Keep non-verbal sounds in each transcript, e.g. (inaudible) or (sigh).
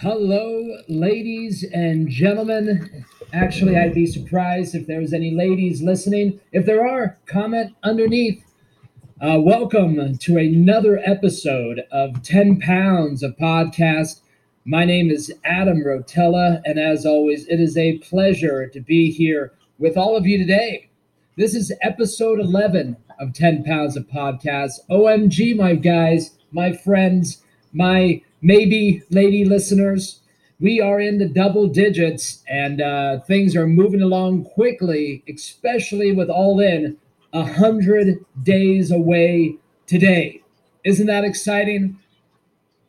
Hello, ladies and gentlemen. Actually, I'd be surprised if there was any ladies listening. If there are, comment underneath. Uh, welcome to another episode of 10 Pounds of Podcast. My name is Adam Rotella, and as always, it is a pleasure to be here with all of you today. This is episode 11 of 10 Pounds of Podcast. OMG, my guys, my friends, my maybe lady listeners. We are in the double digits and uh, things are moving along quickly, especially with All In a hundred days away today. Isn't that exciting?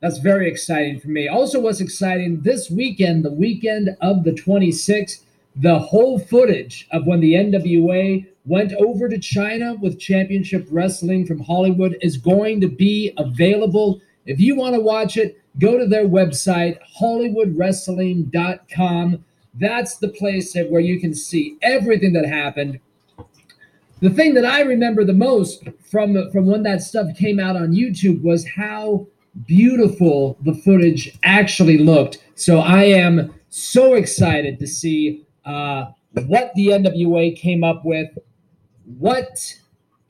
That's very exciting for me. Also, what's exciting this weekend, the weekend of the 26th, the whole footage of when the NWA went over to China with championship wrestling from Hollywood is going to be available. If you want to watch it, go to their website, HollywoodWrestling.com. That's the place where you can see everything that happened. The thing that I remember the most from, from when that stuff came out on YouTube was how beautiful the footage actually looked. So I am so excited to see uh, what the NWA came up with, what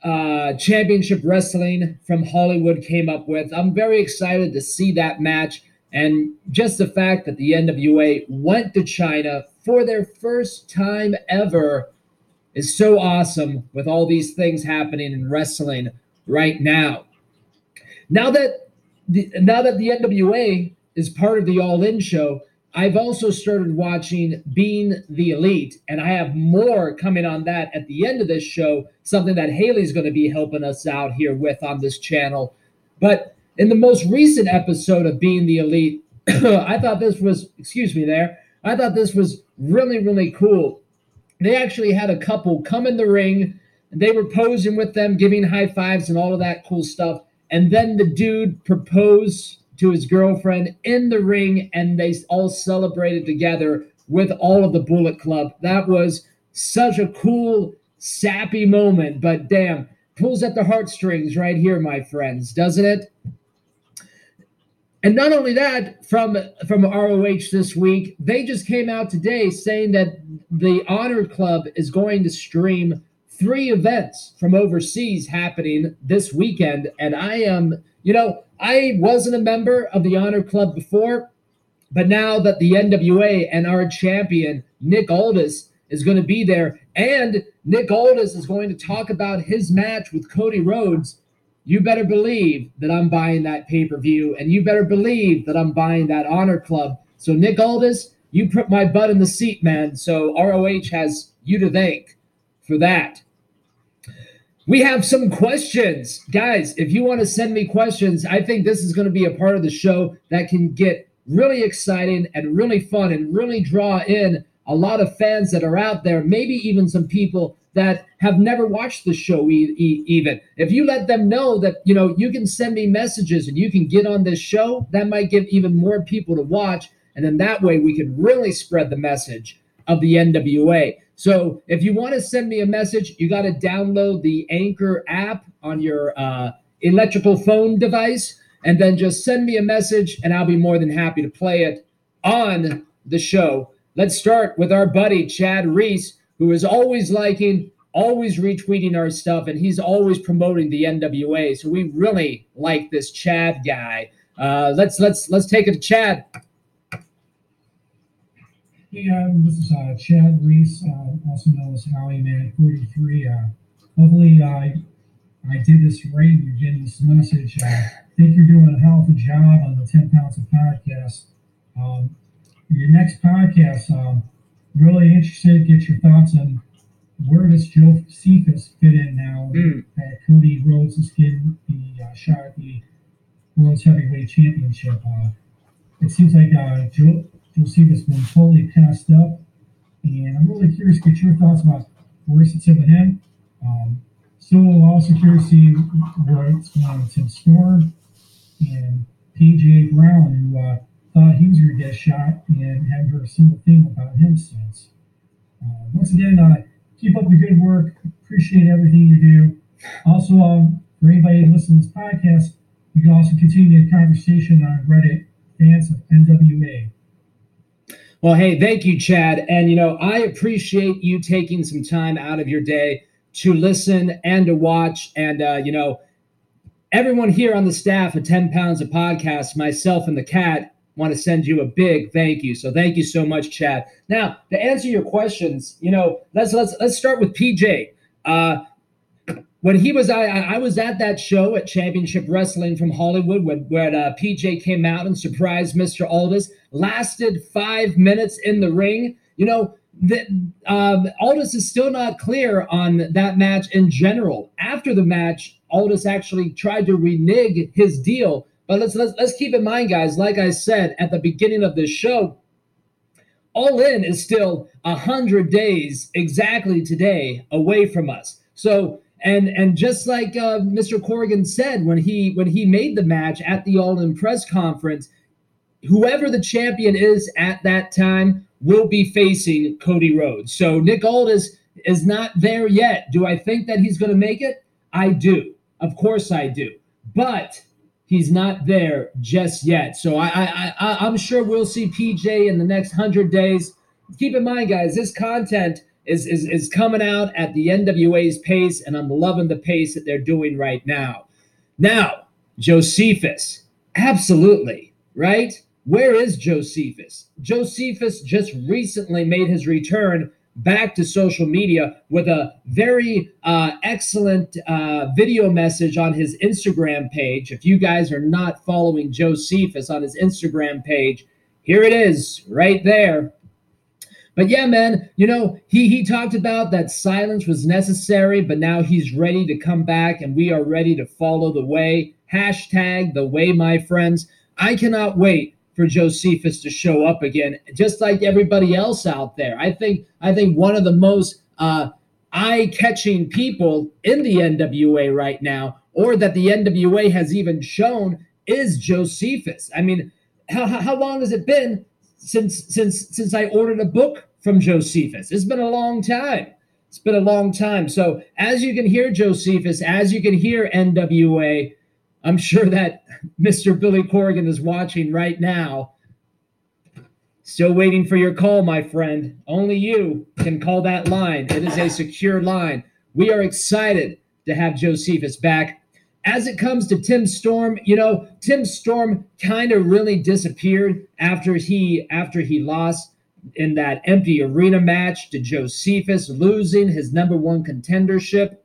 uh, Championship Wrestling from Hollywood came up with. I'm very excited to see that match. And just the fact that the NWA went to China for their first time ever is so awesome with all these things happening in wrestling right now. Now that the, now that the NWA is part of the All In show, I've also started watching Being the Elite, and I have more coming on that at the end of this show, something that Haley's going to be helping us out here with on this channel. But in the most recent episode of Being the Elite, (clears throat) I thought this was, excuse me there, I thought this was really, really cool. They actually had a couple come in the ring, and they were posing with them, giving high fives and all of that cool stuff. And then the dude proposed to his girlfriend in the ring, and they all celebrated together with all of the Bullet Club. That was such a cool, sappy moment, but damn, pulls at the heartstrings right here, my friends, doesn't it? And not only that, from from ROH this week, they just came out today saying that the Honor Club is going to stream three events from overseas happening this weekend, and I am you know, I wasn't a member of the Honor Club before, but now that the NWA and our champion, Nick Aldis, is going to be there, and Nick Aldis is going to talk about his match with Cody Rhodes, you better believe that I'm buying that pay per view, and you better believe that I'm buying that Honor Club. So, Nick Aldis, you put my butt in the seat, man. So, ROH has you to thank for that. We have some questions. Guys, if you want to send me questions, I think this is going to be a part of the show that can get really exciting and really fun and really draw in a lot of fans that are out there, maybe even some people that have never watched the show e- e- even. If you let them know that you know you can send me messages and you can get on this show that might give even more people to watch. And then that way we can really spread the message of the nwa so if you want to send me a message, you got to download the Anchor app on your uh, electrical phone device, and then just send me a message, and I'll be more than happy to play it on the show. Let's start with our buddy Chad Reese, who is always liking, always retweeting our stuff, and he's always promoting the NWA. So we really like this Chad guy. Uh, let's let's let's take it to Chad. Hey, this is uh, Chad Reese, uh, also known as Howie Man 43. Uh, hopefully, uh, I did this right. You're getting this message. Uh, I think you're doing a hell of a job on the 10 Pounds of Podcast. Um, your next podcast, um, really interested to get your thoughts on where does Josephus fit in now mm. that Cody Rhodes is getting the uh, shot at the World's Heavyweight Championship. Uh, it seems like uh, Joe you'll see this one totally passed up. And I'm really curious to get your thoughts about it's at with him. Um, still also curious to see what's going on with Tim Storm and PJ Brown, who uh, thought he was your guest shot and haven't heard a single thing about him since. Uh, once again, uh, keep up the good work. Appreciate everything you do. Also, um, for anybody listens to this podcast, you can also continue the conversation on Reddit advance of NWA. Well, hey, thank you, Chad. And, you know, I appreciate you taking some time out of your day to listen and to watch. And, uh, you know, everyone here on the staff at 10 Pounds of Podcast, myself and the cat, want to send you a big thank you. So thank you so much, Chad. Now, to answer your questions, you know, let's let's let's start with PJ. Uh, when he was I I was at that show at Championship Wrestling from Hollywood when when uh, PJ came out and surprised Mr. Aldis. Lasted five minutes in the ring. You know that um, Aldis is still not clear on that match in general. After the match, Aldis actually tried to renege his deal. But let's let's let's keep in mind, guys. Like I said at the beginning of this show, All In is still hundred days exactly today away from us. So and and just like uh, Mr. Corgan said when he when he made the match at the All In press conference, whoever the champion is at that time will be facing Cody Rhodes. So Nick Aldis is not there yet. Do I think that he's going to make it? I do. Of course I do. But he's not there just yet. So I, I, I I'm sure we'll see PJ in the next hundred days. Keep in mind, guys, this content is, is, is coming out at the NWA's pace, and I'm loving the pace that they're doing right now. Now, Josephus, absolutely, right? Where is Josephus? Josephus just recently made his return back to social media with a very uh, excellent uh, video message on his Instagram page. If you guys are not following Josephus on his Instagram page, here it is right there. But yeah, man, you know, he he talked about that silence was necessary, but now he's ready to come back and we are ready to follow the way. Hashtag the way, my friends. I cannot wait for Josephus to show up again, just like everybody else out there. I think I think one of the most uh, eye-catching people in the NWA right now, or that the NWA has even shown, is Josephus. I mean, how, how long has it been since since since I ordered a book from Josephus. It's been a long time. It's been a long time. So as you can hear Josephus, as you can hear NWA, I'm sure that (laughs) Mr. Billy Corgan is watching right now. Still waiting for your call, my friend. Only you can call that line. It is a secure line. We are excited to have Josephus back as it comes to Tim Storm, you know, Tim Storm kind of really disappeared after he after he lost in that empty arena match to Josephus, losing his number one contendership.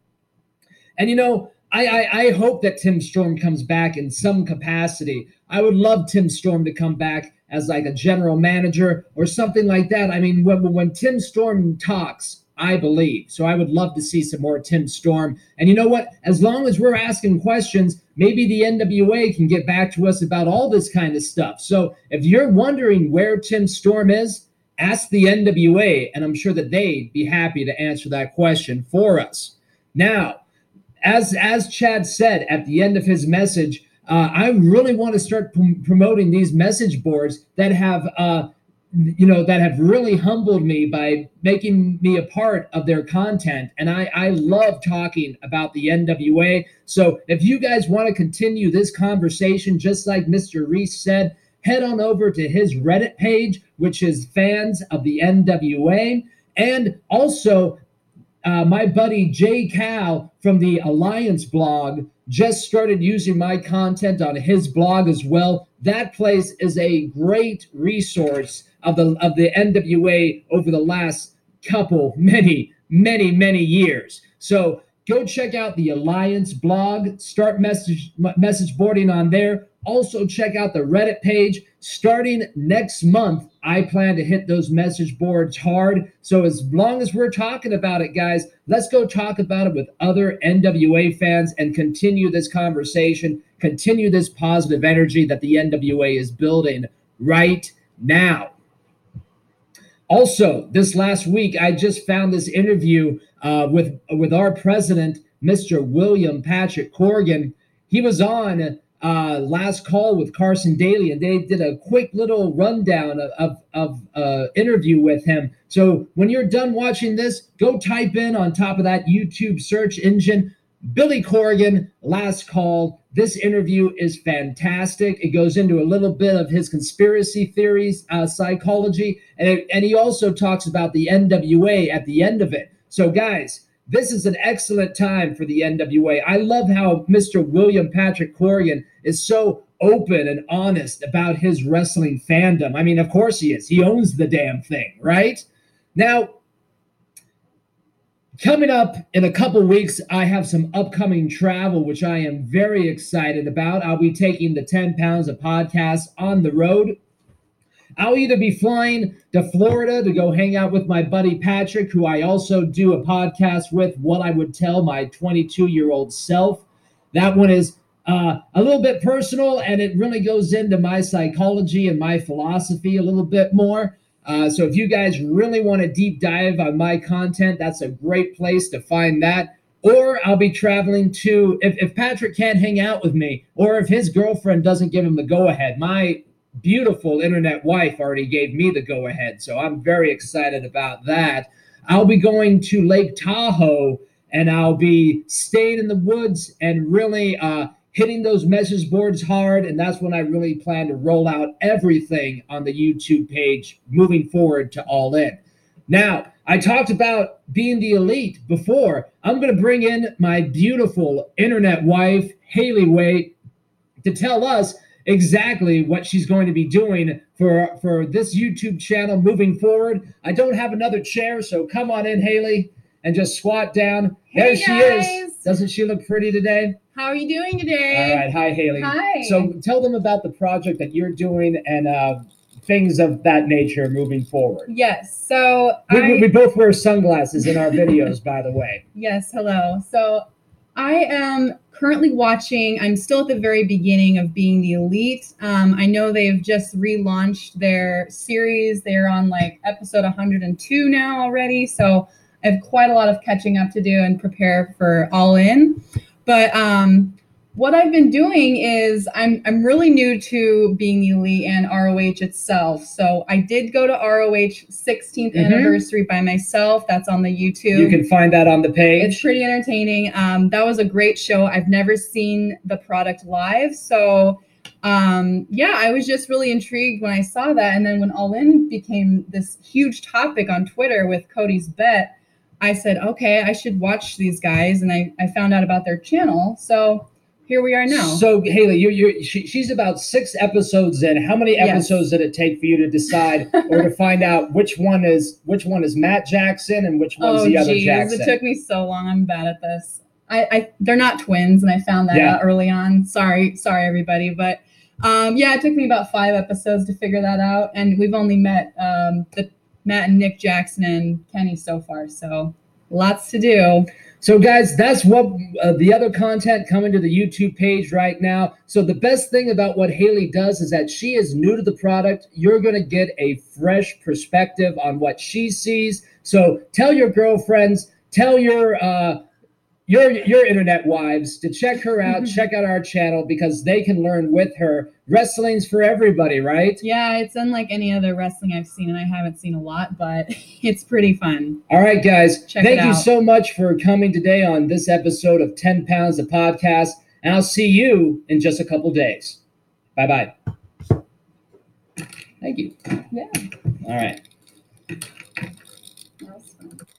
And you know, I, I, I hope that Tim Storm comes back in some capacity. I would love Tim Storm to come back as like a general manager or something like that. I mean, when when Tim Storm talks, I believe. So I would love to see some more Tim Storm. And you know what? As long as we're asking questions, maybe the NWA can get back to us about all this kind of stuff. So if you're wondering where Tim Storm is, ask the NWA, and I'm sure that they'd be happy to answer that question for us. Now, as as Chad said at the end of his message, uh, I really want to start p- promoting these message boards that have uh, you know that have really humbled me by making me a part of their content. And i i love talking about the nwa so if you guys want to continue this conversation just like mr reese said head on over to his reddit page which is fans of the nwa and also uh, my buddy jay cal from the alliance blog just started using my content on his blog as well. That place is a great resource of the of the NWA over the last couple many many many years. So go check out the Alliance blog, start message message boarding on there. Also check out the Reddit page. Starting next month, I plan to hit those message boards hard. So as long as we're talking about it, guys, let's go talk about it with other NWA fans and continue this conversation, continue this positive energy that the NWA is building right now. Also, this last week, I just found this interview uh, with with our president, Mr. William Patrick Corgan. He was on uh, last call with Carson Daly, and they did a quick little rundown of of, of uh, interview with him. So when you're done watching this, go type in on top of that YouTube search engine Billy Corgan last call. This interview is fantastic. It goes into a little bit of his conspiracy theories, uh, psychology, and, it, and he also talks about the NWA at the end of it. So, guys, this is an excellent time for the NWA. I love how Mr. William Patrick Corgan is so open and honest about his wrestling fandom. I mean, of course he is. He owns the damn thing, right? Now, coming up in a couple weeks, I have some upcoming travel, which I am very excited about. I'll be taking the 10 pounds of podcasts on the road. I'll either be flying to Florida to go hang out with my buddy Patrick, who I also do a podcast with, What I Would Tell My 22 year old self. That one is uh, a little bit personal and it really goes into my psychology and my philosophy a little bit more. Uh, so if you guys really want to deep dive on my content, that's a great place to find that. Or I'll be traveling to, if, if Patrick can't hang out with me, or if his girlfriend doesn't give him the go ahead, my beautiful internet wife already gave me the go ahead. So I'm very excited about that. I'll be going to Lake Tahoe and I'll be staying in the woods and really uh, hitting those message boards hard. And that's when I really plan to roll out everything on the YouTube page moving forward to All In. Now, I talked about being the elite before. I'm going to bring in my beautiful internet wife, Haley Waite, to tell us exactly what she's going to be doing for for this YouTube channel moving forward. I don't have another chair, so come on in, Haley, and just squat down. There Hey, she guys. is. Doesn't she look pretty today? How are you doing today? All right, hi Haley. Hi. So tell them about the project that you're doing and uh, things of that nature moving forward. Yes. So We, I we- we both wear sunglasses in our videos, by the way. (laughs) yes, hello. So I am currently watching. I'm still at the very beginning of being the elite. Um, I know they've just relaunched their series. They're on like episode 102 now already. So I have quite a lot of catching up to do and prepare for all in. But um, what I've been doing is I'm I'm really new to being the elite and ROH itself. So I did go to ROH 16th Mhm. anniversary by myself. That's on the YouTube. You can find that on the page. It's pretty entertaining. Um, that was a great show. I've never seen the product live, so um, yeah, I was just really intrigued when I saw that. And then when All In became this huge topic on Twitter with Cody's bet, I said, okay, I should watch these guys, and I I found out about their channel. So here we are now. So Haley, you you she, she's about six episodes in. How many Yes. episodes did it take for you to decide (laughs) or to find out which one is which one is Matt Jackson and which one's is the other geez, Jackson? it took me so long. I'm bad at this. I, I they're not twins, and I found that Yeah. out early on. Sorry, sorry everybody, but um, yeah, it took me about five episodes to figure that out, and we've only met um, the Matt and Nick Jackson and Kenny so far, so lots to do. So, guys, that's what uh, the other content coming to the YouTube page right now. So, the best thing about what Haley does is that she is new to the product. You're going to get a fresh perspective on what she sees. So, tell your girlfriends, tell your uh, your your internet wives to check her out, mm-hmm. check out our channel because they can learn with her. Wrestling's for everybody, right? Yeah, it's unlike any other wrestling I've seen, and I haven't seen a lot, but (laughs) it's pretty fun. All right, guys. Check thank you out. so much for coming today on this episode of 10 Pounds of Podcast. And I'll see you in just a couple days. Bye bye. Thank you. Yeah. All right.